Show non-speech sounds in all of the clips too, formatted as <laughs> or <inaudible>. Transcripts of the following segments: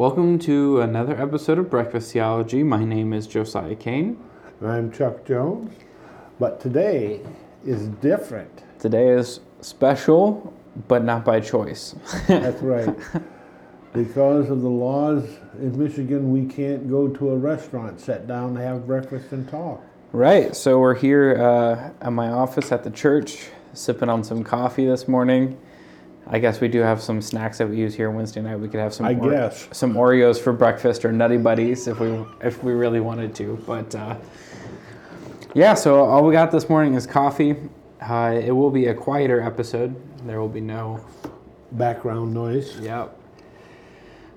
Welcome to another episode of Breakfast Theology. My name is Josiah Kane. I'm Chuck Jones, but today is different. Today is special, but not by choice. That's right. <laughs> Because of the laws in Michigan, we can't go to a restaurant, sit down, have breakfast, and talk. right, so we're here uh, at my office at the church, sipping on some coffee this morning. I guess we do have some snacks that we use here Wednesday night. We could have some I guess. some Oreos for breakfast or Nutty Buddies if we if we really wanted to. But uh, yeah, so all we got this morning is coffee. Uh, it will be a quieter episode. There will be no Background noise. Yep.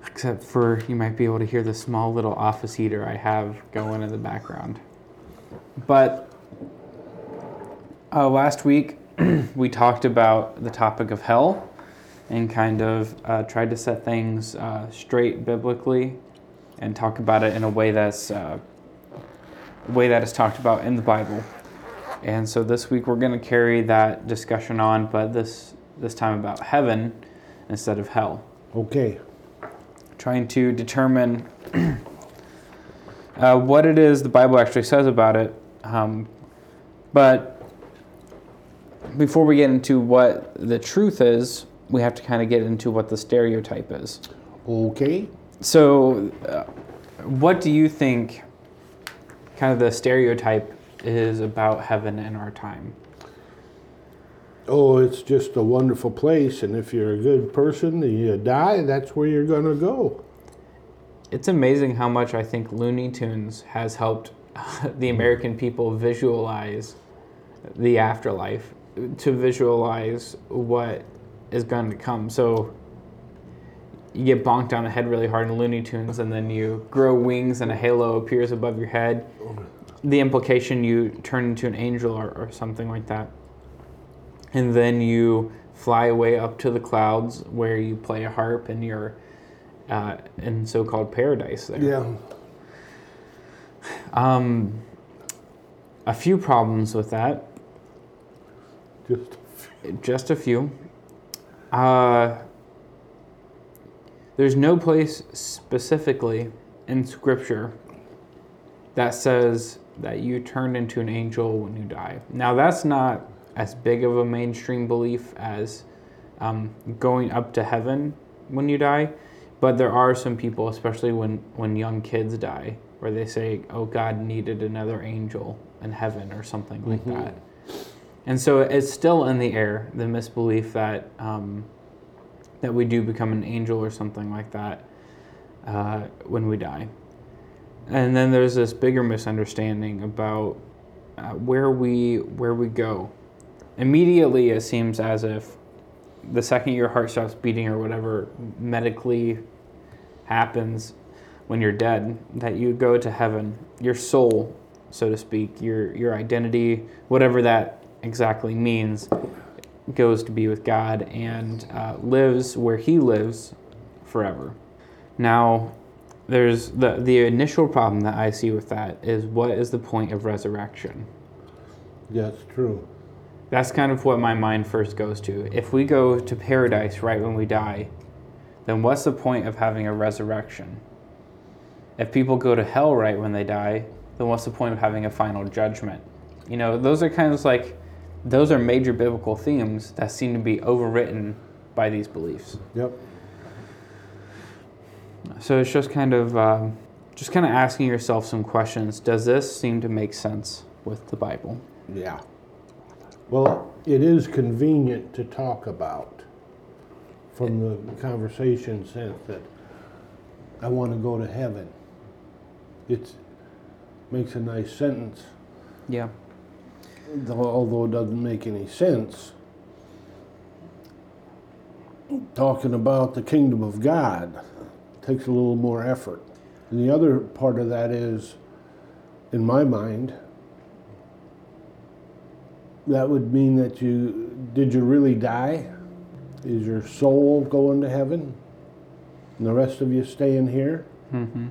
Except for you might be able to hear the small little office heater I have going in the background. But uh, last week <clears throat> we talked about the topic of hell and kind of uh, tried to set things uh, straight biblically and talk about it in a way that's uh, a way that is talked about in the Bible. And so this week we're going to carry that discussion on, but this this time about heaven instead of hell Okay. trying to determine <clears throat> uh, what it is the Bible actually says about it. Um, but before we get into what the truth is, we have to kind of get into what the stereotype is. Okay. So, uh, what do you think kind of the stereotype is about heaven in our time? Oh, it's just a wonderful place, and if you're a good person and you die, that's where you're going to go. It's amazing how much I think Looney Tunes has helped <laughs> the American people visualize the afterlife, to visualize what is going to come. So you get bonked on the head really hard in Looney Tunes, and then you grow wings and a halo appears above your head. The implication you turn into an angel or, or something like that. And then you fly away up to the clouds where you play a harp and you're uh, in so-called paradise there. Yeah. Um, a few problems with that, Just just a few. Uh, there's no place specifically in Scripture that says that you turn into an angel when you die. Now, that's not as big of a mainstream belief as um, going up to heaven when you die, but there are some people, especially when, when young kids die, where they say, oh, God needed another angel in heaven or something like that. And so it's still in the air, the misbelief that um, that we do become an angel or something like that uh, when we die. And then there's this bigger misunderstanding about uh, where we where we go. Immediately, it seems as if the second your heart stops beating or whatever medically happens when you're dead, that you go to heaven. Your soul, so to speak, your your identity, whatever that exactly means, goes to be with God and uh, lives where He lives forever. Now, there's the the initial problem that I see with that is what is the point of resurrection? that's true. That's kind of what my mind first goes to. If we go to paradise right when we die, then what's the point of having a resurrection? If people go to hell right when they die, then what's the point of having a final judgment? You know, those are kind of like those are major biblical themes that seem to be overwritten by these beliefs. Yep. So it's just kind of um, just kind of asking yourself some questions. Does this seem to make sense with the Bible? Yeah. Well, it is convenient to talk about from the conversation sense that I want to go to heaven. It makes a nice sentence, Yeah. Though- although it doesn't make any sense. Talking about the kingdom of God takes a little more effort. And the other part of that is, in my mind, that would mean that you did you really die? Is your soul going to heaven? And the rest of you staying here? hmm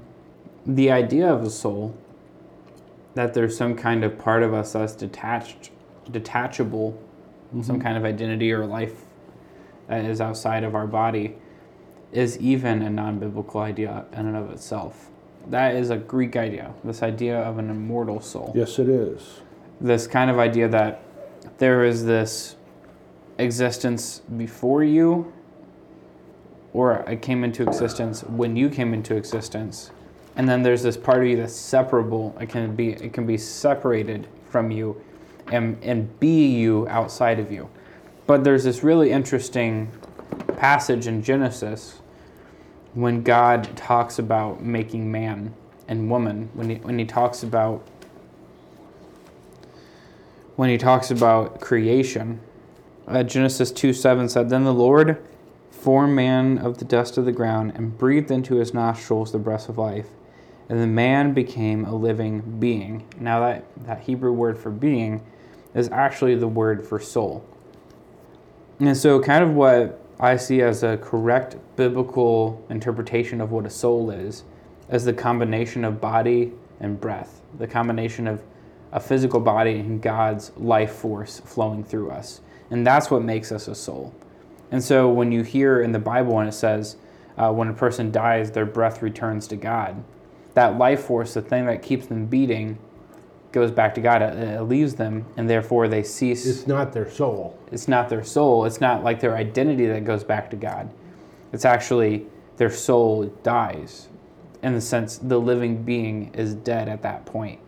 The idea of a soul, that there's some kind of part of us that's detached, detachable, some mm-hmm. kind of identity or life that is outside of our body, is even a non biblical idea in and of itself. That is a Greek idea, this idea of an immortal soul. Yes, it is. This kind of idea that there is this existence before you, or it came into existence when you came into existence, and then there's this part of you that's separable. It can be it can be separated from you, and and be you outside of you. But there's this really interesting passage in Genesis when God talks about making man and woman. When he when he talks about when he talks about creation. Uh, Genesis 2 7 said, Then the Lord formed man of the dust of the ground and breathed into his nostrils the breath of life. And the man became a living being. Now, that, that Hebrew word for being is actually the word for soul. And so, kind of what I see as a correct biblical interpretation of what a soul is, is the combination of body and breath, the combination of a physical body and God's life force flowing through us. And that's what makes us a soul. And so when you hear in the Bible when it says, uh, when a person dies, their breath returns to God, that life force, the thing that keeps them beating, goes back to God. It, it leaves them, and therefore they cease. It's not their soul. It's not their soul. It's not like their identity that goes back to God. It's actually their soul dies. In the sense, the living being is dead at that point.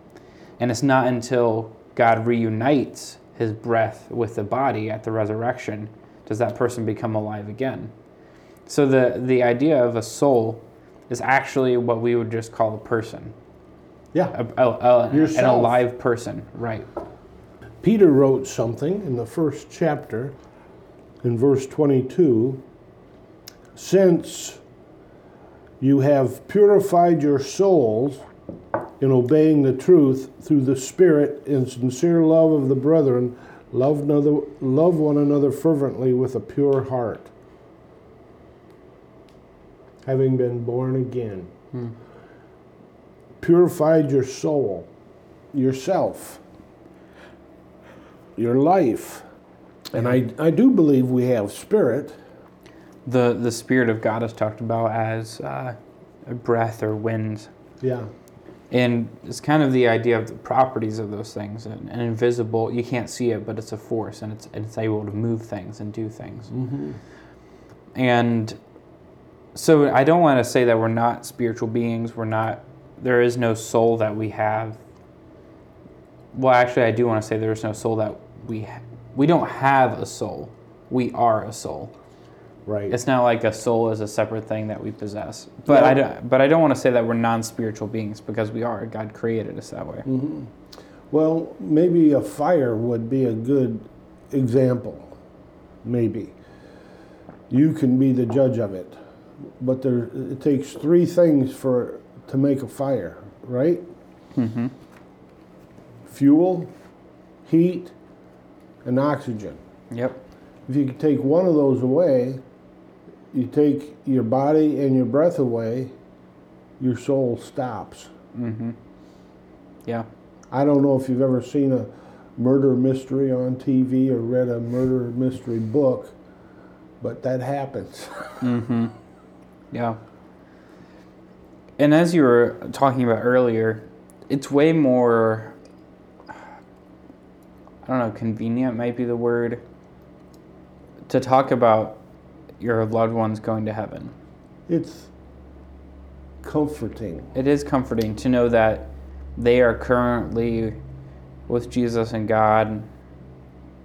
And it's not until God reunites his breath with the body at the resurrection does that person become alive again. So the, the idea of a soul is actually what we would just call a person. Yeah. A, a, a, an alive person, right. Peter wrote something in the first chapter, in verse 22 Since you have purified your souls in obeying the truth through the Spirit in sincere love of the brethren, love, another, love one another fervently with a pure heart, having been born again. Purified your soul, yourself, your life. And I, I do believe we have spirit. The, the Spirit of God is talked about as uh, a breath or wind. Yeah. And it's kind of the idea of the properties of those things. An, an invisible, you can't see it, but it's a force and it's, it's able to move things and do things. Mm-hmm. And so I don't want to say that we're not spiritual beings. We're not, there is no soul that we have. Well, actually, I do want to say there is no soul that we, ha- we don't have a soul. We are a soul. Right. It's not like a soul is a separate thing that we possess. But I don't, but I don't want to say that we're non-spiritual beings because we are. God created us that way. Mm-hmm. Well, maybe a fire would be a good example. Maybe. You can be the judge of it. But there it takes three things for to make a fire, right? Mm-hmm. Fuel, heat, and oxygen. Yep. If you take one of those away, you take your body and your breath away, your soul stops. Mm-hmm. Yeah. I don't know if you've ever seen a murder mystery on TV or read a murder mystery book, but that happens. <laughs> Mm-hmm. Yeah. And as you were talking about earlier, it's way more. I don't know. Convenient might be the word. To talk about your loved ones going to heaven. It's comforting. It is comforting to know that they are currently with Jesus and God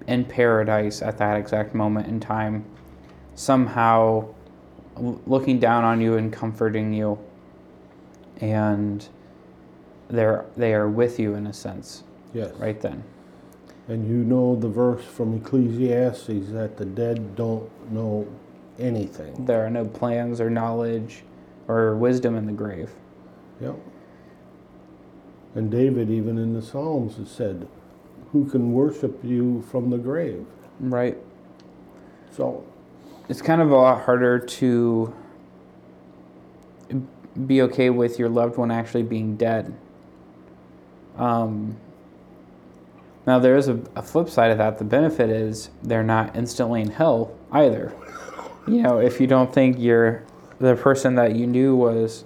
in paradise at that exact moment in time, somehow looking down on you and comforting you, and they're they are with you in a sense Yes. right then. And you know the verse from Ecclesiastes that the dead don't know anything. There are no plans or knowledge or wisdom in the grave. Yep. And David, even in the Psalms, has said, Who can worship you from the grave? Right. So, it's kind of a lot harder to be okay with your loved one actually being dead. Um, now, there is a, a flip side of that. The benefit is they're not instantly in hell either. You know, if you don't think your the person that you knew was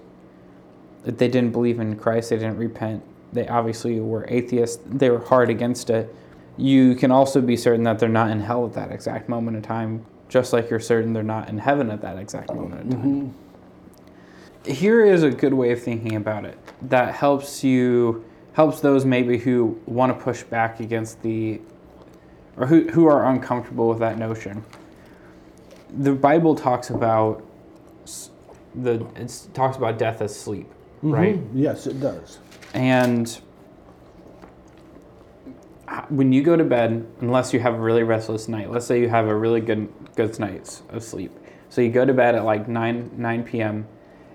that they didn't believe in Christ, they didn't repent, they obviously were atheists, they were hard against it. You can also be certain that they're not in hell at that exact moment in time, just like you're certain they're not in heaven at that exact moment in time. Here is a good way of thinking about it that helps you helps those maybe who want to push back against the or who, who are uncomfortable with that notion. The Bible talks about the it talks about death as sleep, right? Mhm. Yes, it does. And when you go to bed, unless you have a really restless night, let's say you have a really good good nights of sleep. So you go to bed at like 9 9 p.m.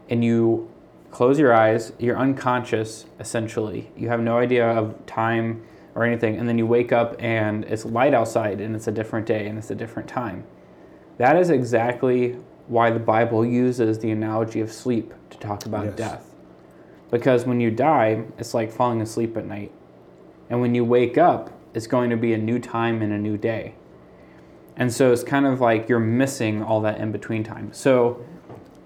and you close your eyes, you're unconscious essentially. You have no idea of time or anything and then you wake up and it's light outside and it's a different day and it's a different time. That is exactly why the Bible uses the analogy of sleep to talk about Yes. death. Because when you die, it's like falling asleep at night. And when you wake up, it's going to be a new time and a new day. And so it's kind of like you're missing all that in between time. So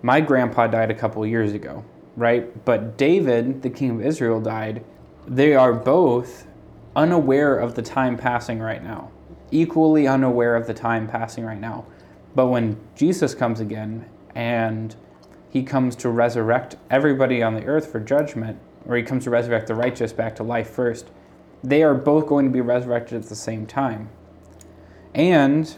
my grandpa died a couple years ago, right? But David, the king of Israel, died. They are both unaware of the time passing right now, equally unaware of the time passing right now. But when Jesus comes again and he comes to resurrect everybody on the earth for judgment, or he comes to resurrect the righteous back to life first, they are both going to be resurrected at the same time. And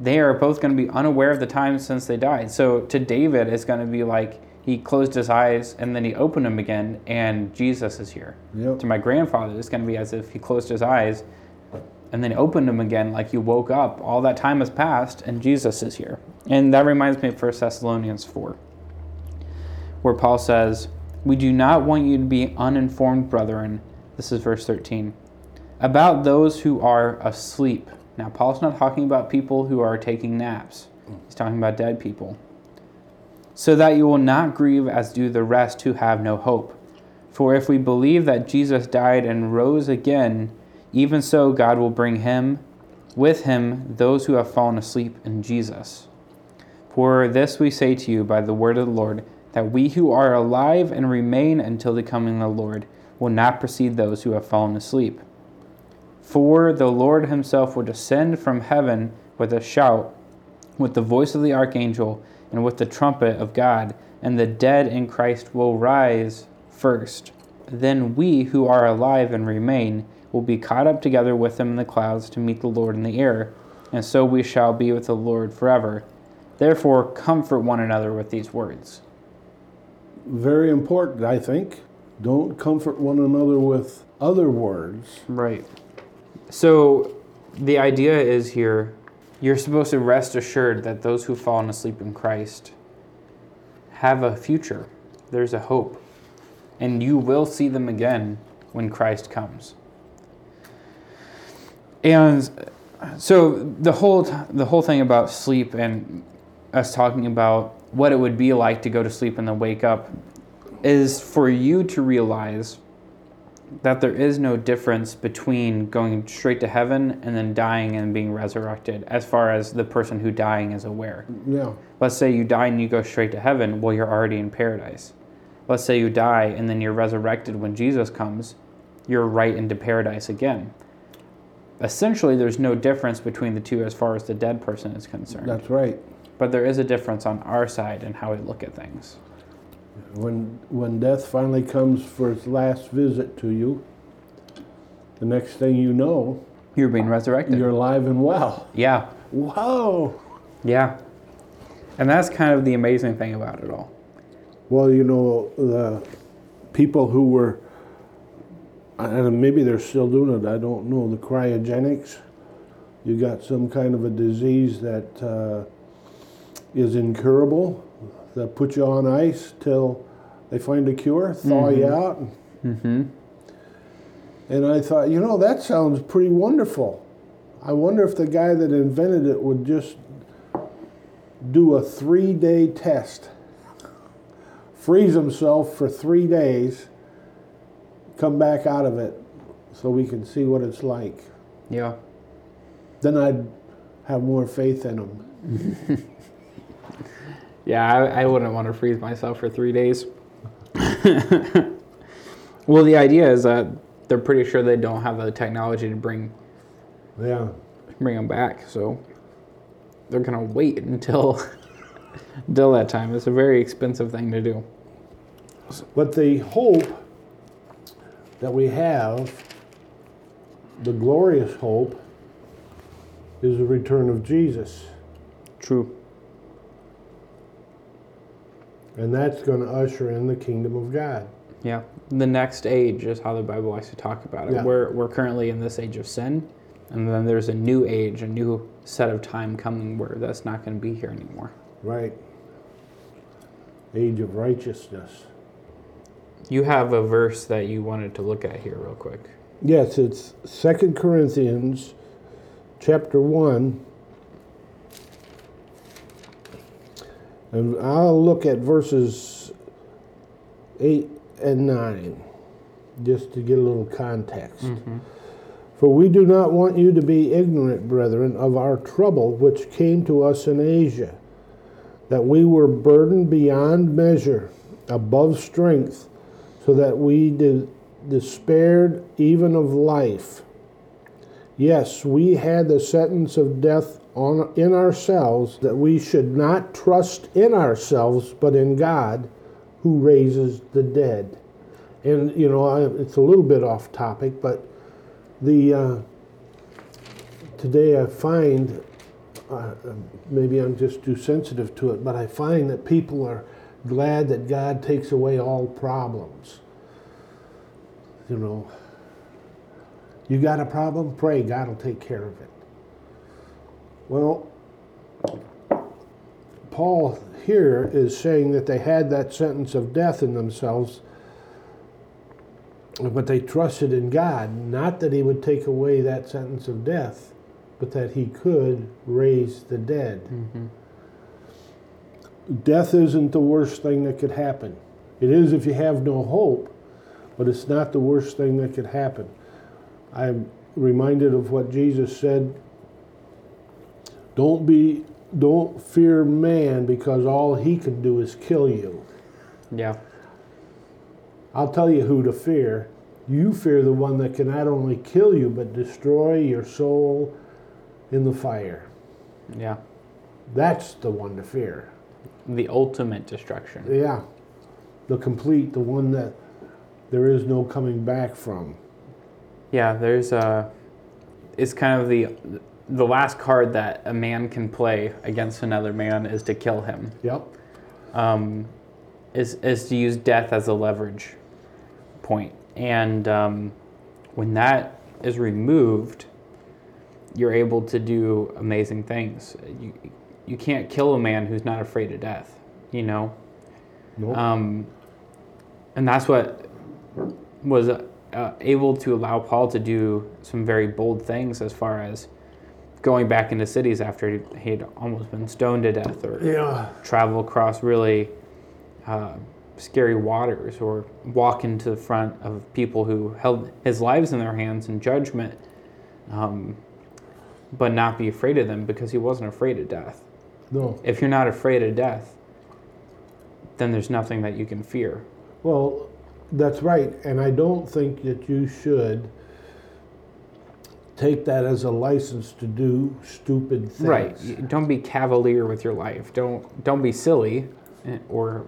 they are both going to be unaware of the time since they died. So to David, it's going to be like he closed his eyes and then he opened them again, and Jesus is here. Yep. To my grandfather, it's going to be as if he closed his eyes and then opened them again, like you woke up. All that time has passed, and Jesus is here. And that reminds me of 1 Thessalonians 4, where Paul says, We do not want you to be uninformed, brethren. This is verse 13. About those who are asleep. Now, Paul's not talking about people who are taking naps, he's talking about dead people. So that you will not grieve as do the rest who have no hope. For if we believe that Jesus died and rose again, even so God will bring him with him those who have fallen asleep in Jesus. For this we say to you by the word of the Lord, that we who are alive and remain until the coming of the Lord will not precede those who have fallen asleep. For the Lord himself will descend from heaven with a shout, with the voice of the archangel, and with the trumpet of God, and the dead in Christ will rise first. Then we who are alive and remain will be caught up together with them in the clouds to meet the Lord in the air, and so we shall be with the Lord forever. Therefore, comfort one another with these words. Very important, I think. Don't comfort one another with other words. Right. So, the idea is here you're supposed to rest assured that those who've fallen asleep in Christ have a future. There's a hope. And you will see them again when Christ comes. And so the whole the whole thing about sleep and us talking about what it would be like to go to sleep and then wake up is for you to realize that there is no difference between going straight to heaven and then dying and being resurrected as far as the person who dying is aware. Yeah. Let's say you die and you go straight to heaven, well you're already in paradise. Let's say you die and then you're resurrected when Jesus comes, you're right into paradise again. Essentially there's no difference between the two as far as the dead person is concerned. That's right. But there is a difference on our side in how we look at things. When when death finally comes for its last visit to you, the next thing you know, You're being resurrected. you're alive and well. yeah. Whoa. Yeah. And that's kind of the amazing thing about it all. Well, you know, the people who were, and maybe they're still doing it, I don't know, the cryogenics. You got some kind of a disease that uh, is incurable, put you on ice till they find a cure, thaw you out. Mm-hmm. And I thought, you know, that sounds pretty wonderful. I wonder if the guy that invented it would just do a three day test, freeze himself for three days, come back out of it so we can see what it's like. Yeah. Then I'd have more faith in him. <laughs> Yeah, I, I wouldn't want to freeze myself for three days. <laughs> well, the idea is that they're pretty sure they don't have the technology to bring Yeah. bring them back, so they're gonna wait until <laughs> until that time. It's a very expensive thing to do. But the hope that we have, the glorious hope, is the return of Jesus. True. And that's going to usher in the kingdom of God. Yeah. The next age is how the Bible likes to talk about it. Yeah. We're we're currently in this age of sin, and then there's a new age, a new set of time coming where that's not going to be here anymore. Right. Age of righteousness. You have a verse that you wanted to look at here, real quick. Yes, it's Second Corinthians chapter 1. And I'll look at verses 8 and 9 just to get a little context. Mm-hmm. For we do not want you to be ignorant, brethren, of our trouble which came to us in Asia, that we were burdened beyond measure, above strength, so that we did, despaired even of life. Yes, we had the sentence of death on in ourselves, that we should not trust in ourselves, but in God, who raises the dead. And you know, I, it's a little bit off topic, but the uh, today I find uh, maybe I'm just too sensitive to it, but I find that people are glad that God takes away all problems. You know, you got a problem, pray, God will take care of it. Well, Paul here is saying that they had that sentence of death in themselves, but they trusted in God, not that He would take away that sentence of death, but that He could raise the dead. Mm-hmm. Death isn't the worst thing that could happen. It is if you have no hope, but it's not the worst thing that could happen. I'm reminded of what Jesus said don't be don't fear man because all he can do is kill you. Yeah. I'll tell you who to fear. You fear the one that can not only kill you but destroy your soul in the fire. Yeah. That's the one to fear. The ultimate destruction. Yeah. The complete, the one that there is no coming back from. Yeah, there's a. It's kind of the the last card that a man can play against another man is to kill him. Yep. Um, is is to use death as a leverage point, and um, when that is removed, you're able to do amazing things. You you can't kill a man who's not afraid of death. You know. Nope. Um, and that's what was uh, able to allow Paul to do some very bold things as far as going back into cities after he'd almost been stoned to death or yeah. travel across really uh, scary waters or walk into the front of people who held his lives in their hands in judgment, um, but not be afraid of them because he wasn't afraid of death. No. If you're not afraid of death, then there's nothing that you can fear. Well, that's right. And I don't think that you should take that as a license to do stupid things. Right. Don't be cavalier with your life. Don't don't be silly eh, or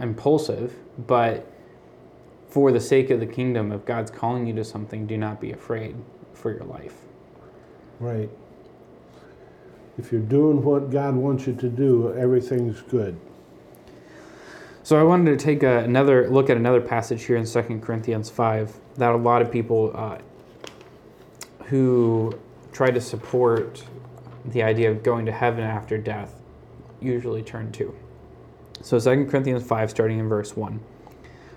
impulsive, but for the sake of the kingdom, if God's calling you to something, do not be afraid for your life. Right. If you're doing what God wants you to do, everything's good. So I wanted to take a, another look at another passage here in 2 Corinthians 5 that a lot of people uh, who try to support the idea of going to heaven after death usually turn to. So 2 Corinthians 5, starting in verse 1.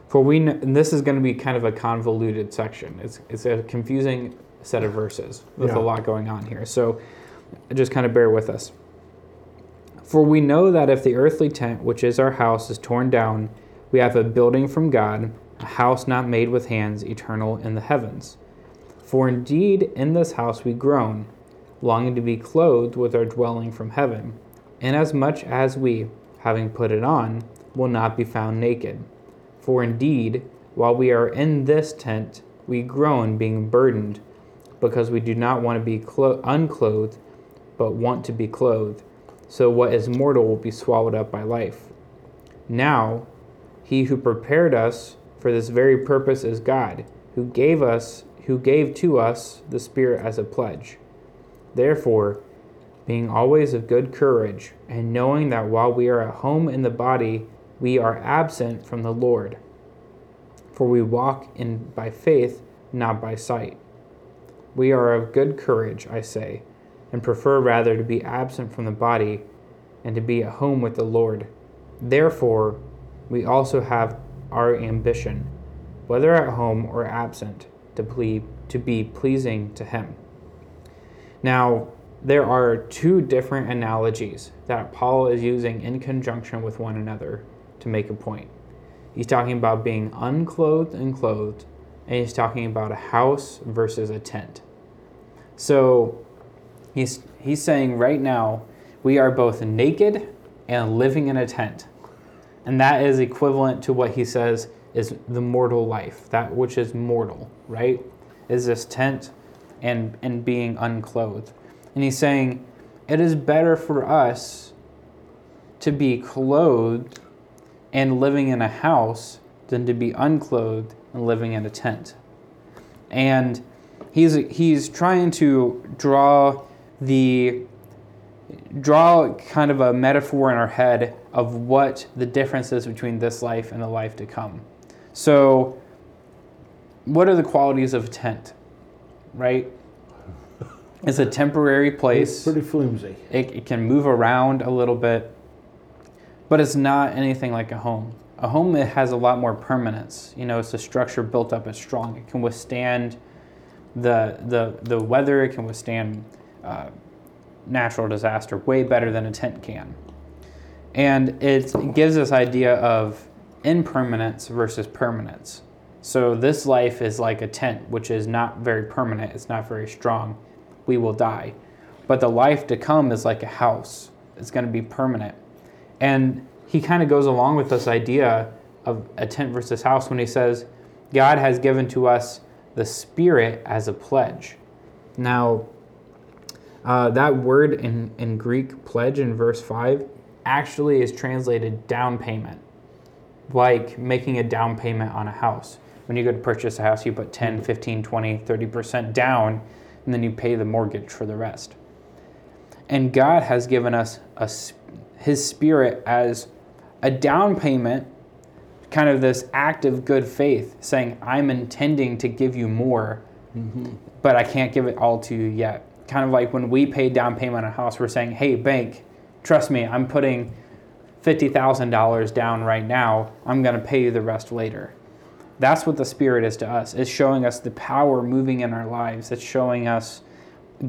For we, kn- and this is going to be kind of a convoluted section. It's, it's a confusing set of verses with Yeah. a lot going on here. So just kind of bear with us. For we know that if the earthly tent, which is our house, is torn down, we have a building from God, a house not made with hands, eternal in the heavens. For indeed in this house we groan, longing to be clothed with our dwelling from heaven, inasmuch as we, having put it on, will not be found naked. For indeed, while we are in this tent, we groan, being burdened, because we do not want to be clo- unclothed, but want to be clothed. So what is mortal will be swallowed up by life. Now, he who prepared us for this very purpose is God, who gave us, who gave to us the Spirit as a pledge. Therefore, being always of good courage, and knowing that while we are at home in the body, we are absent from the Lord. For we walk in by faith, not by sight. We are of good courage, I say, and prefer rather to be absent from the body and to be at home with the Lord. Therefore, we also have our ambition, whether at home or absent, to, to be pleasing to Him. Now, there are two different analogies that Paul is using in conjunction with one another to make a point. He's talking about being unclothed and clothed, and he's talking about a house versus a tent. So he's he's saying right now we are both naked and living in a tent. And that is equivalent to what he says is the mortal life, that which is mortal, right? Is this tent and and being unclothed. And he's saying it is better for us to be clothed and living in a house than to be unclothed and living in a tent. And he's he's trying to draw the draw kind of a metaphor in our head of what the difference is between this life and the life to come. So what are the qualities of a tent? Right? It's a temporary place. It's pretty flimsy. It, it can move around a little bit, but it's not anything like a home. A home it has a lot more permanence. You know, it's a structure built up, it's strong. It can withstand the the the weather. It can withstand uh, natural disaster way better than a tent can. And it gives this idea of impermanence versus permanence. So this life is like a tent, which is not very permanent. It's not very strong. We will die. But the life to come is like a house. It's going to be permanent. And he kind of goes along with this idea of a tent versus house when he says, God has given to us the Spirit as a pledge. Now, uh, that word in, in Greek, pledge, in verse 5, actually is translated down payment, like making a down payment on a house. When you go to purchase a house, you put 10, 15, 20, 30% down, and then you pay the mortgage for the rest. And God has given us a, His Spirit as a down payment, kind of this act of good faith, saying, I'm intending to give you more, mm-hmm. but I can't give it all to you yet. Kind of like when we pay down payment on a house, we're saying, hey, bank, trust me, I'm putting $50,000 down right now. I'm going to pay you the rest later. That's what the Spirit is to us. It's showing us the power moving in our lives. It's showing us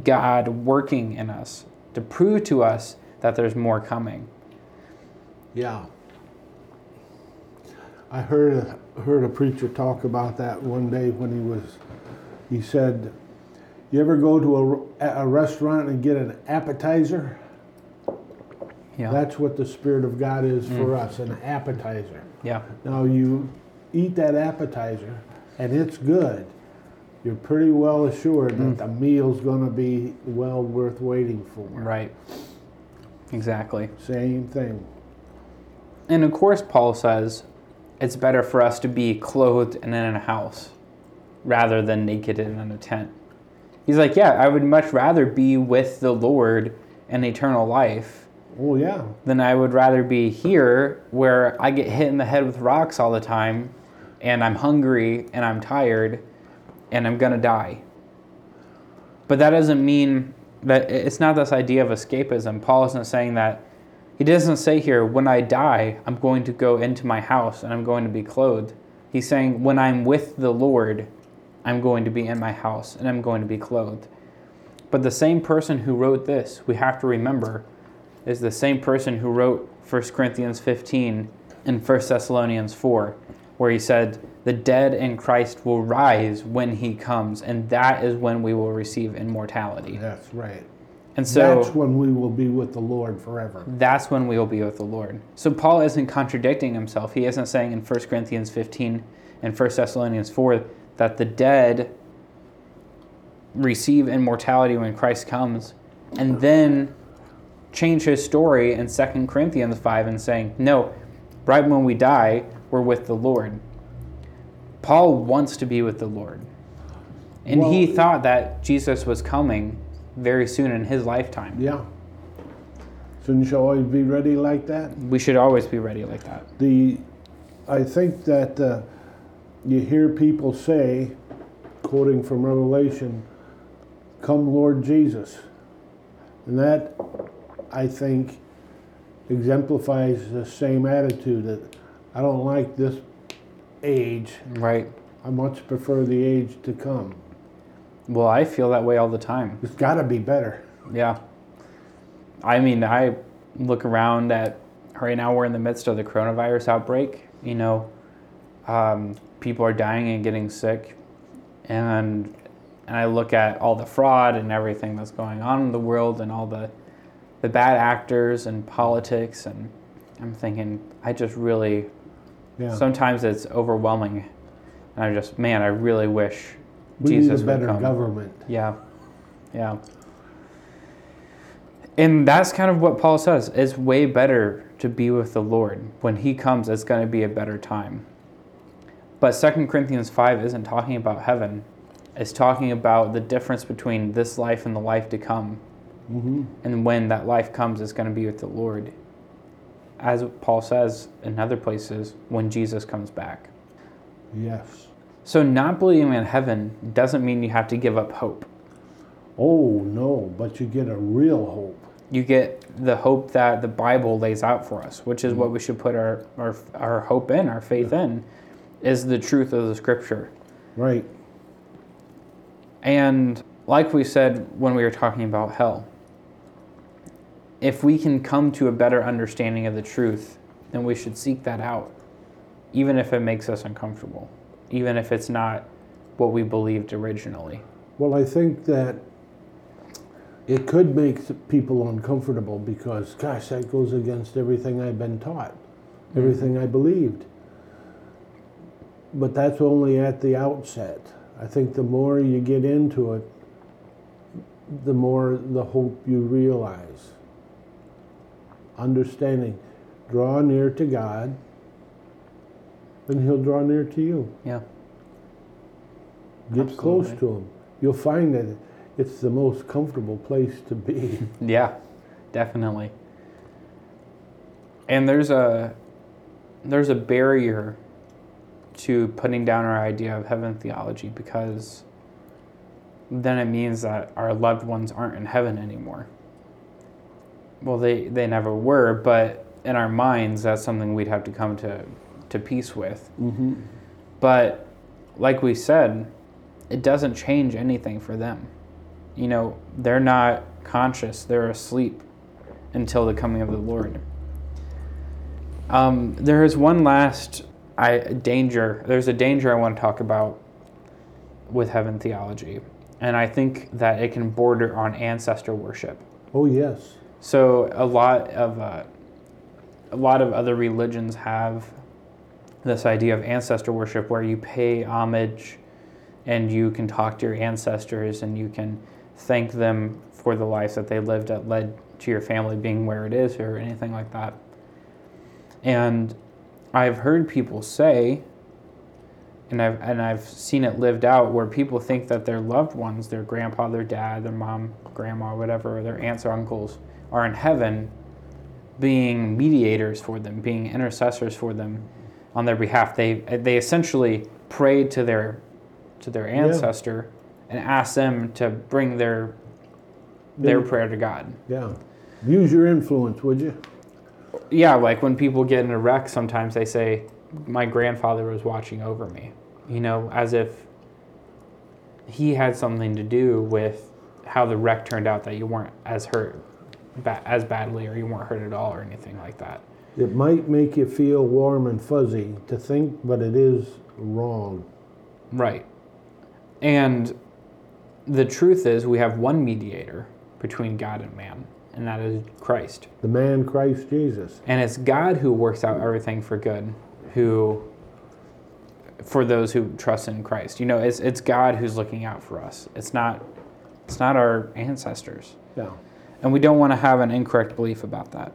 God working in us to prove to us that there's more coming. Yeah. I heard a, heard a preacher talk about that one day when he was, he said, You ever go to a, a restaurant and get an appetizer? Yeah. That's what the Spirit of God is mm. for us an appetizer. Yeah. Now you eat that appetizer and it's good, you're pretty well assured mm. that the meal's going to be well worth waiting for. Right. Exactly. Same thing. And of course, Paul says it's better for us to be clothed and in a house rather than naked and in a tent. He's like, yeah, I would much rather be with the Lord and eternal life. Oh, yeah. Than I would rather be here where I get hit in the head with rocks all the time and I'm hungry and I'm tired and I'm going to die. But that doesn't mean that it's not this idea of escapism. Paul isn't saying that. He doesn't say here, when I die, I'm going to go into my house and I'm going to be clothed. He's saying, when I'm with the Lord, I'm going to be in my house and I'm going to be clothed. But the same person who wrote this, we have to remember, is the same person who wrote 1 Corinthians 15 and 1 Thessalonians 4 where he said, The dead in Christ will rise when he comes, and that is when we will receive immortality. That's right. And so that's when we will be with the Lord forever. that's when we will be with the Lord. So Paul isn't contradicting himself. He isn't saying in 1 Corinthians 15 and 1 Thessalonians 4 that the dead receive immortality when Christ comes and then change his story in 2 Corinthians 5 and saying, no, right when we die, we're with the Lord. Paul wants to be with the Lord. And he thought that Jesus was coming very soon in his lifetime. Yeah. Shouldn't you always be ready like that? We should always be ready like that. The, I think that uh, you hear people say, quoting from Revelation, "Come, Lord Jesus," and that, I think, exemplifies the same attitude that I don't like this age. Right. I much prefer the age to come. Well, I feel that way all the time. It's got to be better. Yeah. I mean, I look around at right now we're in the midst of the coronavirus outbreak. You know, um, people are dying and getting sick, and and I look at all the fraud and everything that's going on in the world and all the the bad actors and politics, and I'm thinking, I just really Yeah. sometimes it's overwhelming, and I just man, I really wish we Jesus need a would better come. government. Yeah. Yeah. And that's kind of what Paul says. It's way better to be with the Lord. When he comes, it's going to be a better time. But 2 Corinthians 5 isn't talking about heaven. It's talking about the difference between this life and the life to come. Hmm And when that life comes, it's going to be with the Lord. As Paul says in other places, when Jesus comes back. Yes. So, not believing in heaven doesn't mean you have to give up hope. Oh no, but you get a real hope. you get the hope that the Bible lays out for us, which is what we should put our, our, our hope in, our faith in, is the truth of the scripture. Right. And like we said when we were talking about hell, if we can come to a better understanding of the truth, then we should seek that out, even if it makes us uncomfortable, even if it's not what we believed originally. Well, I think that it could make people uncomfortable because, gosh, that goes against everything I've been taught, mm-hmm. everything I believed. But that's only at the outset. I think the more you get into it, the more the hope you realize. Understanding, draw near to God, and He'll draw near to you. Yeah. Get close to Him. You'll find that it's the most comfortable place to be. <laughs> Yeah, definitely. And there's a there's a barrier to putting down our idea of heaven theology because then it means that our loved ones aren't in heaven anymore. Well, they they never were, but in our minds that's something we'd have to come to to peace with. Mm-hmm. But like we said, it doesn't change anything for them. You know, they're not conscious, they're asleep until the coming of the Lord. Um, there is one last I, danger. There's a danger I want to talk about with heaven theology. And I think that it can border on ancestor worship. Oh, yes. So a lot of uh, a lot of other religions have this idea of ancestor worship, where you pay homage, and you can talk to your ancestors, and you can thank them for the life that they lived that led to your family being where it is, or anything like that. And I've heard people say, and I've and I've seen it lived out where people think that their loved ones, their grandpa, their dad, their mom, grandma, whatever, their aunts or uncles, are in heaven, being mediators for them, being intercessors for them, on their behalf. They they essentially prayed to their to their Yeah. ancestor and asked them to bring their their Yeah. prayer to God. Yeah. Use your influence, would you? Yeah, like when people get in a wreck, sometimes they say, "My grandfather was watching over me," you know, as if he had something to do with how the wreck turned out that you weren't as hurt ba- as badly or you weren't hurt at all or anything like that. It might make you feel warm and fuzzy to think, but it is wrong. Right. And the truth is, we have one mediator between God and man, and that is Christ. The man Christ Jesus. And it's God who works out everything for good, who for those who trust in Christ. You know, it's it's God who's looking out for us. It's not it's not our ancestors. Yeah. And we don't want to have an incorrect belief about that.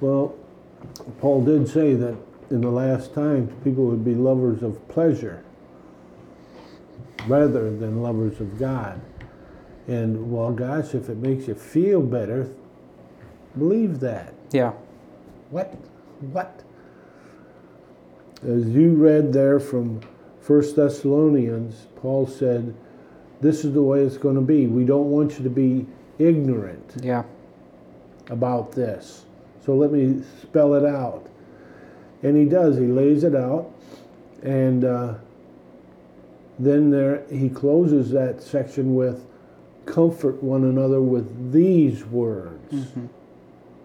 Well, Paul did say that in the last times people would be lovers of pleasure rather than lovers of God. And well, gosh, if it makes you feel better, believe that. Yeah. What? What? As you read there from First Thessalonians, Paul said, This is the way it's going to be. We don't want you to be ignorant Yeah. about this. So let me spell it out. And he does, he lays it out. And uh, then there he closes that section with comfort one another with these words, Mhm.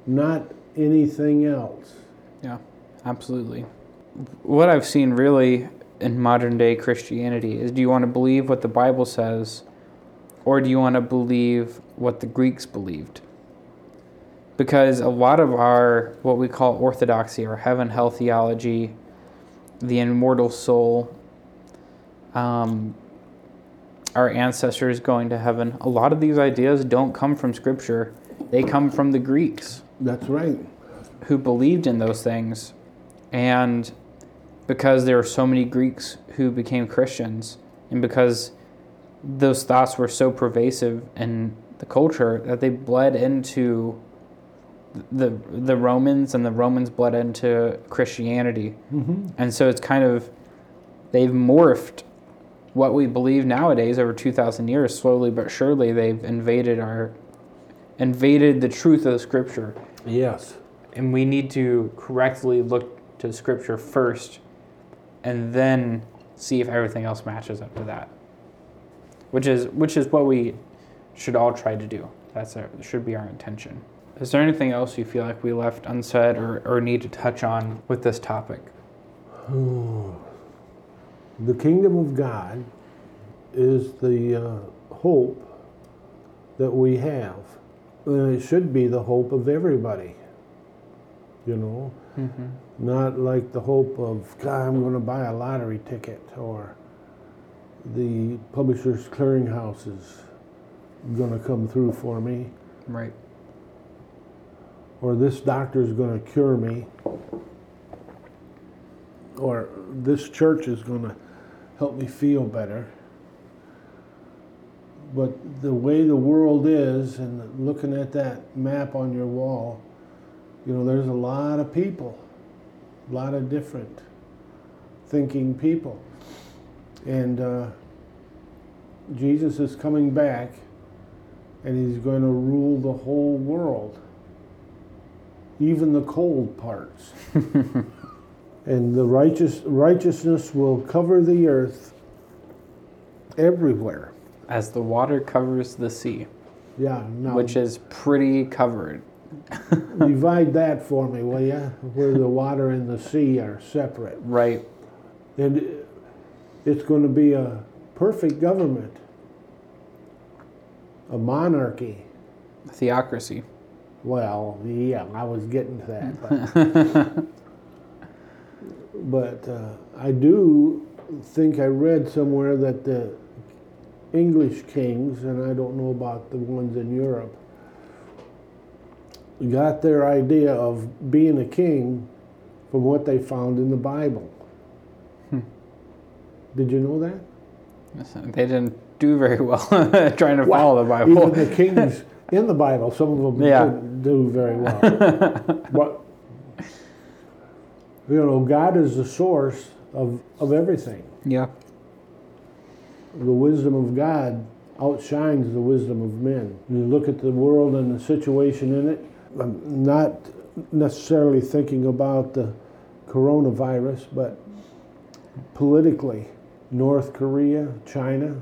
not anything else. Yeah. Absolutely. What I've seen really in modern day Christianity is do you want to believe what the Bible says or do you want to believe what the Greeks believed? Because a lot of our, what we call orthodoxy, or heaven, hell theology, the immortal soul, um, our ancestors going to heaven, a lot of these ideas don't come from Scripture. They come from the Greeks That's right. who believed in those things. And because there were so many Greeks who became Christians, and because those thoughts were so pervasive in the culture that they bled into the the Romans and the Romans bled into Christianity. Mm-hmm. And so it's kind of they've morphed what we believe nowadays over 2000 years slowly but surely they've invaded our invaded the truth of the scripture Yes. and we need to correctly look to scripture first and then see if everything else matches up to that which is which is what we should all try to do that's our, should be our intention is there anything else you feel like we left unsaid or, or need to touch on with this topic <sighs> The kingdom of God is the uh, hope that we have. And it should be the hope of everybody. You know, mm-hmm. not like the hope of, God, I'm going to buy a lottery ticket or the publishers clearinghouse is going to come through for me right or this doctor is going to cure me, or this church is going to help me feel better. But the way the world is, and looking at that map on your wall, you know, there's a lot of people, a lot of different thinking people. And uh, Jesus is coming back, and he's going to rule the whole world even the cold parts. <laughs> and the righteous righteousness will cover the earth everywhere. as the water covers the sea Yeah, now which is pretty covered <laughs> divide that for me, will you? Where the water and the sea are separate. right And it's going to be a perfect government, a monarchy. theocracy Well, yeah, I was getting to that. But, <laughs> but uh, I do think I read somewhere that the English kings, and I don't know about the ones in Europe, got their idea of being a king from what they found in the Bible. Did you know that? they didn't do very well <laughs> trying to Well, follow the bible Even the kings <laughs> in the Bible, some of them Yeah. didn't do very well. <laughs> but you know, God is the source of, of everything. yeah The wisdom of God outshines the wisdom of men. You look at the world and the situation in it. I'm not necessarily thinking about the coronavirus, but politically, North Korea, China,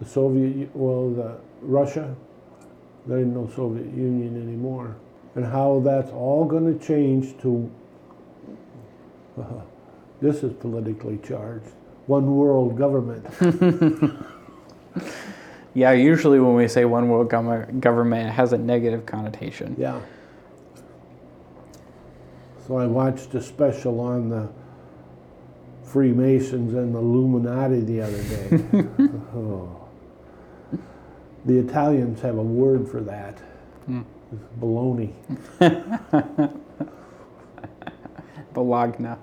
the Soviet, well, the Russia, there ain't no Soviet Union anymore, and how that's all going to change to. Uh-huh, this is politically charged. One world government. <laughs> Yeah, usually when we say one world gov- government, it has a negative connotation. Yeah. So I watched a special on the Freemasons and the Illuminati the other day. <laughs> oh. The Italians have a word for that. It's baloney. <laughs> Bologna.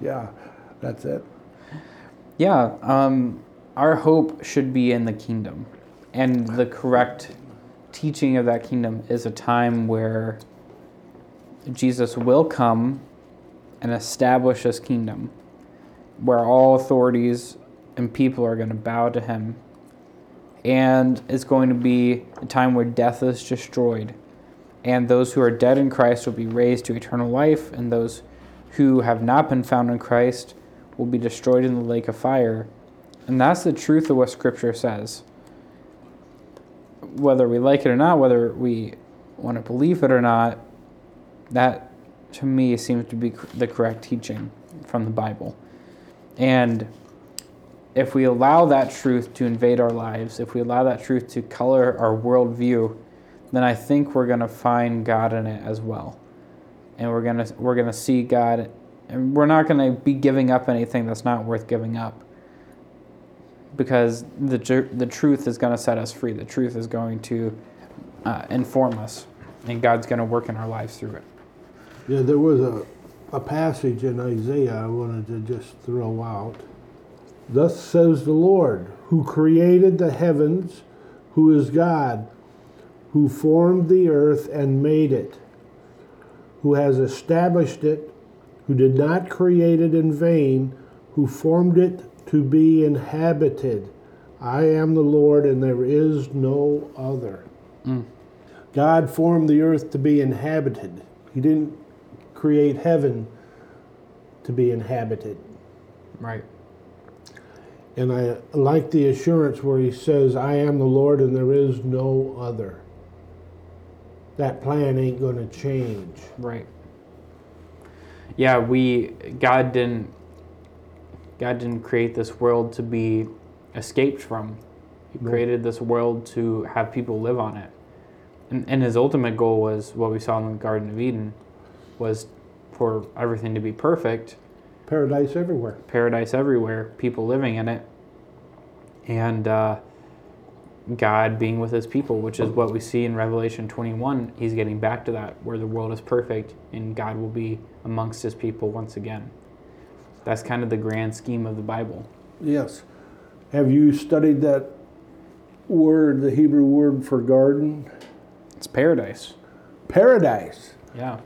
Yeah, that's it. Yeah, um, our hope should be in the kingdom. And the correct teaching of that kingdom is a time where Jesus will come and establish his kingdom, where all authorities and people are going to bow to him. And it's going to be a time where death is destroyed. And those who are dead in Christ will be raised to eternal life, and those who have not been found in Christ will be destroyed in the lake of fire. And that's the truth of what Scripture says. Whether we like it or not, whether we want to believe it or not, that to me seems to be the correct teaching from the Bible. And if we allow that truth to invade our lives, if we allow that truth to color our worldview, then I think we're going to find God in it as well. And we're going to we're going to see God and we're not going to be giving up anything that's not worth giving up. Because the the truth is going to set us free. The truth is going to uh, inform us, and God's going to work in our lives through it. Yeah, there was a, a passage in Isaiah I wanted to just throw out. Thus says the Lord, who created the heavens, who is God, who formed the earth and made it, who has established it, who did not create it in vain, who formed it to be inhabited. I am the Lord, and there is no other. Mm. God formed the earth to be inhabited. He didn't create heaven to be inhabited. Right. And I like the assurance where he says, I am the Lord and there is no other. That plan ain't going to change. Right. Yeah, we God didn't God didn't create this world to be escaped from. He no. created this world to have people live on it. And, and his ultimate goal was what we saw in the Garden of Eden was for everything to be perfect. Paradise everywhere. Paradise everywhere, people living in it. And uh, God being with his people, which is what we see in Revelation 21. He's getting back to that, where the world is perfect and God will be amongst his people once again. That's kind of the grand scheme of the Bible. Yes. Have you studied that word, the Hebrew word for garden? It's paradise. Paradise. Yeah.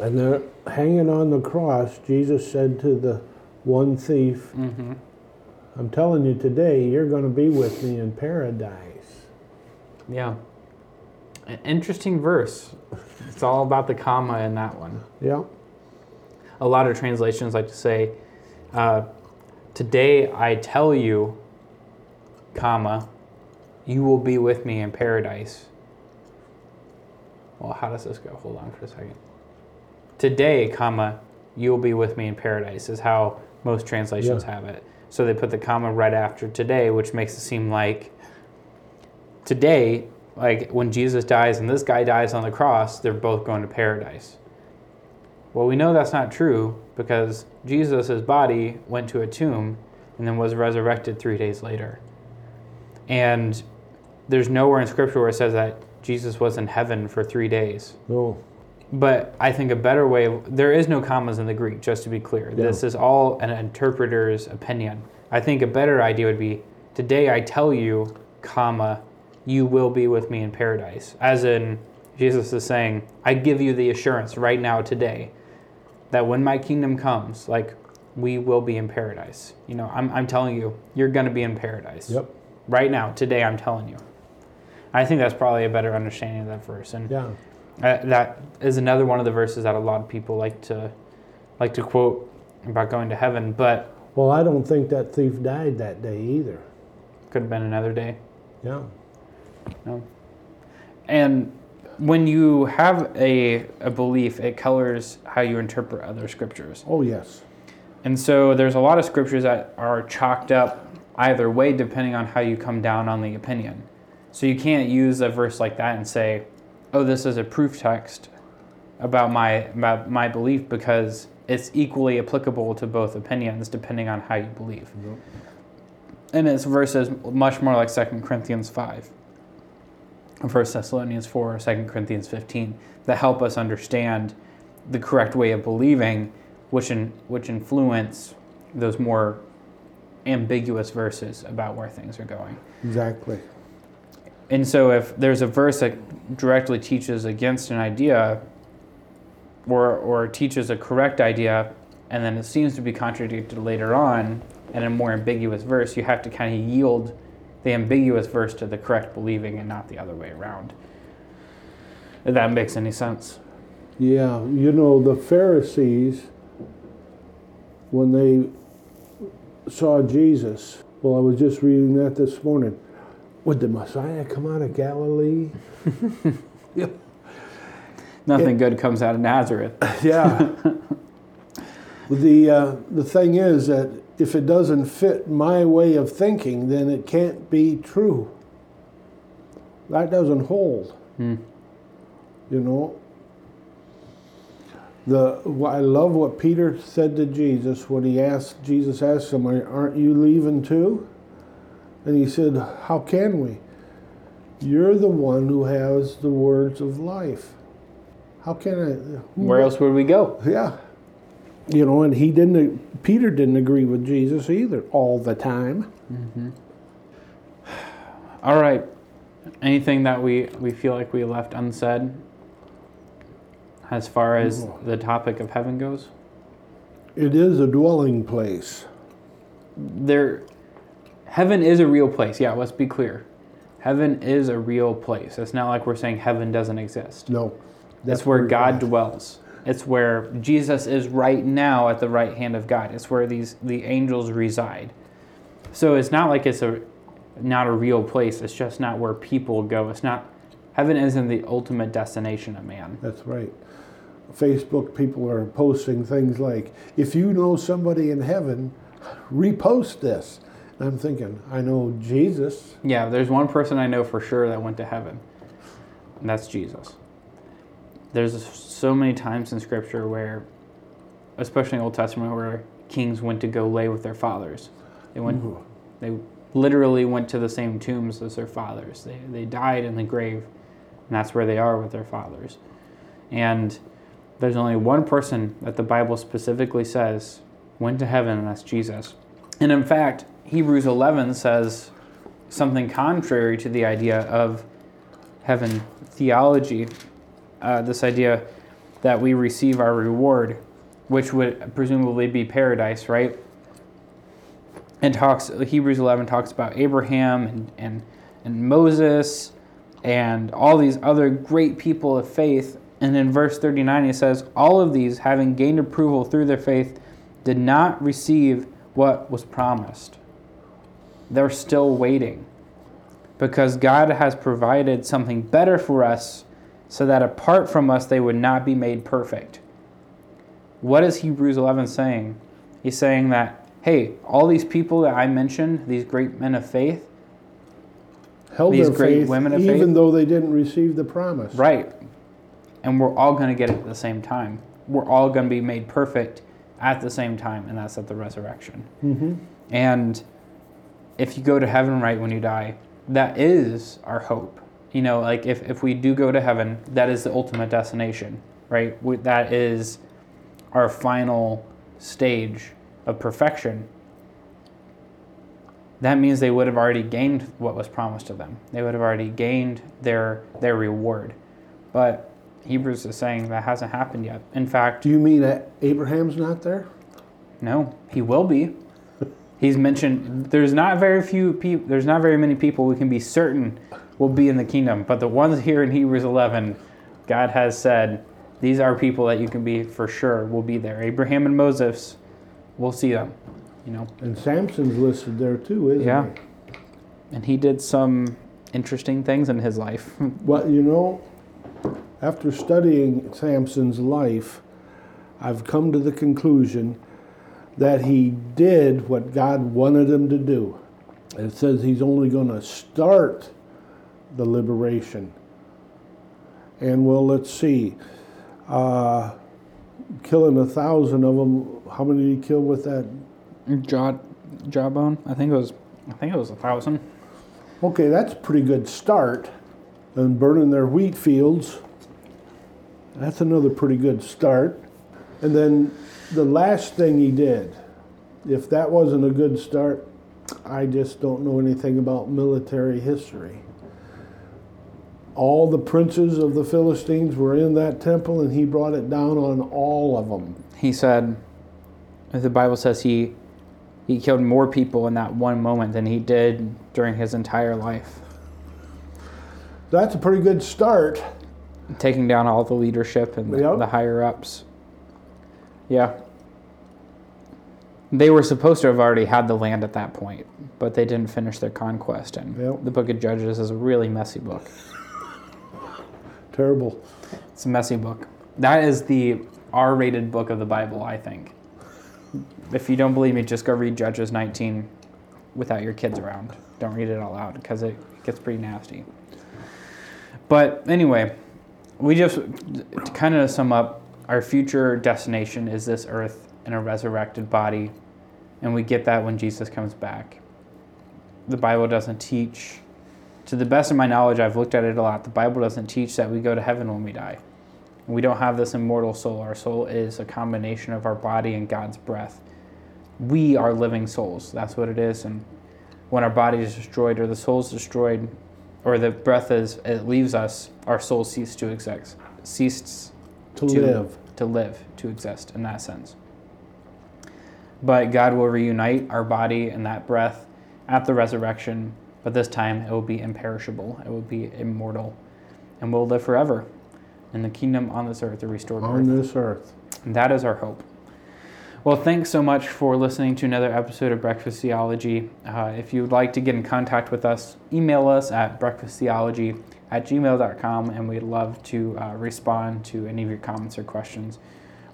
And they're hanging on the cross. Jesus said to the one thief, mm-hmm. I'm telling you today, you're going to be with me in paradise. Yeah. An interesting verse. It's all about the comma in that one. Yeah. A lot of translations like to say, uh, Today I tell you, comma, you will be with me in paradise. Well, how does this go? Hold on for a second. Today, comma, you will be with me in paradise is how most translations yeah. have it. So they put the comma right after today, which makes it seem like today, like when Jesus dies and this guy dies on the cross, they're both going to paradise. Well, we know that's not true because Jesus' body went to a tomb and then was resurrected three days later. And there's nowhere in Scripture where it says that Jesus was in heaven for three days. No. But I think a better way, there is no commas in the Greek, just to be clear. Yeah. This is all an interpreter's opinion. I think a better idea would be today I tell you, comma, you will be with me in paradise. As in, Jesus is saying, I give you the assurance right now, today, that when my kingdom comes, like, we will be in paradise. You know, I'm, I'm telling you, you're going to be in paradise. Yep. Right now, today, I'm telling you. I think that's probably a better understanding of that verse. And yeah. Uh, that is another one of the verses that a lot of people like to like to quote about going to heaven. But well, I don't think that thief died that day either. Could have been another day. Yeah. No. And when you have a, a belief, it colors how you interpret other scriptures. Oh, yes. And so there's a lot of scriptures that are chalked up either way depending on how you come down on the opinion. So you can't use a verse like that and say, "Oh, this is a proof text about my about my belief," because it's equally applicable to both opinions depending on how you believe. Yep. And it's verses much more like 2 Corinthians 5, 1 Thessalonians 4, 2 Corinthians 15 that help us understand the correct way of believing, which in, which influence those more ambiguous verses about where things are going. Exactly. And so, if there's a verse that directly teaches against an idea, or or teaches a correct idea, and then it seems to be contradicted later on in a more ambiguous verse, you have to kind of yield the ambiguous verse to the correct believing, and not the other way around. If that makes any sense. Yeah, you know, the Pharisees, when they saw Jesus, well, I was just reading that this morning. Would the Messiah come out of Galilee? <laughs> yeah. Nothing It- good comes out of Nazareth. <laughs> Yeah. the uh, the thing is that if it doesn't fit my way of thinking, then it can't be true. That doesn't hold. Hmm. You know. The I love what Peter said to Jesus when he asked Jesus asked him, "Aren't you leaving too?" And he said, "How can we? You're the one who has the words of life. How can I? Where else would we go? yeah. You know, and he didn't, Peter didn't agree with Jesus either all the time. Mm-hmm. All right. Anything that we, we feel like we left unsaid as far as No. the topic of heaven goes? It is a dwelling place. There heaven is a real place. Yeah, let's be clear. Heaven is a real place. It's not like we're saying heaven doesn't exist. No. That's where God dwells. It's where Jesus is right now at the right hand of God. It's where these the angels reside. So it's not like it's a not a real place. It's just not where people go. It's not heaven isn't the ultimate destination of man. That's right. Facebook people are posting things like, if you know somebody in heaven, repost this. I'm thinking, I know Jesus. Yeah, there's one person I know for sure that went to heaven. And that's Jesus. There's so many times in scripture where especially in Old Testament where kings went to go lay with their fathers. They went Ooh. They literally went to the same tombs as their fathers. They, they died in the grave, and that's where they are with their fathers. And there's only one person that the Bible specifically says went to heaven, and that's Jesus. And in fact, Hebrews 11 says something contrary to the idea of heaven theology. Uh, this idea that we receive our reward, which would presumably be paradise, right? and talks Hebrews 11 talks about Abraham and, and and Moses and all these other great people of faith and in verse 39 he says all of these having gained approval through their faith did not receive what was promised they're still waiting because God has provided something better for us so that apart from us they would not be made perfect what is Hebrews 11 saying he's saying that hey, all these people that I mentioned, these great men of faith, Held These their great faith women of even faith? though they didn't receive the promise. right, and we're all going to get it at the same time. We're all going to be made perfect at the same time, and that's at the resurrection. hmm And if you go to heaven right when you die, that is our hope. You know, like if, if we do go to heaven, that is the ultimate destination, right? We, that is our final stage of perfection. That means they would have already gained what was promised to them. They would have already gained their their reward. But Hebrews is saying that hasn't happened yet. In fact, Do you mean that Abraham's not there? no, he will be. He's mentioned there's not very few people there's not very many people we can be certain will be in the kingdom, but the ones here in Hebrews 11, God has said these are people that you can be for sure will be there. Abraham and Moses, we'll see them, you know. And Samson's listed there too, isn't Yeah. he? And he did some interesting things in his life. <laughs> Well, you know, after studying Samson's life, I've come to the conclusion that he did what God wanted him to do. It says he's only going to start the liberation. And well, let's see. Uh, killing a thousand of them. How many did he kill with that? Jaw, jawbone. I think it was. I think it was a thousand. Okay, that's a pretty good start. And burning their wheat fields. That's another pretty good start. And then the last thing he did, if that wasn't a good start, I just don't know anything about military history. All the princes of the Philistines were in that temple, and he brought it down on all of them. He said, the Bible says he he killed more people in that one moment than he did during his entire life. That's a pretty good start. Taking down all the leadership and the, the higher ups. Yeah. They were supposed to have already had the land at that point, but they didn't finish their conquest. And Yep. the book of Judges is a really messy book. <laughs> Terrible. It's a messy book. That is the R rated book of the Bible, I think. If you don't believe me, just go read Judges 19 without your kids around. Don't read it all out because it gets pretty nasty. But anyway, we just, to kind of sum up, our future destination is this earth in a resurrected body, and we get that when Jesus comes back. The Bible doesn't teach to the best of my knowledge, I've looked at it a lot. The Bible doesn't teach that we go to heaven when we die. We don't have this immortal soul. Our soul is a combination of our body and God's breath. We are living souls. That's what it is. And when our body is destroyed or the soul is destroyed or the breath is it leaves us, our soul ceases to exist. Ceases To, To- live. To live, to exist in that sense. But God will reunite our body and that breath at the resurrection, but this time it will be imperishable, it will be immortal, and we'll live forever in the kingdom on this earth, the restored On earth. this earth. And that is our hope. Well, thanks so much for listening to another episode of Breakfast Theology. Uh, if you would like to get in contact with us, email us at breakfasttheology at gmail.com, and we'd love to uh, respond to any of your comments or questions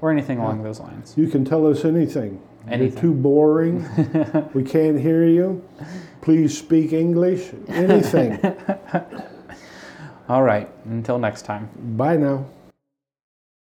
or anything along those lines. You can tell us anything. Anything. You're too boring. <laughs> we can't hear you. Please speak English. Anything. <laughs> All right, until next time. Bye now.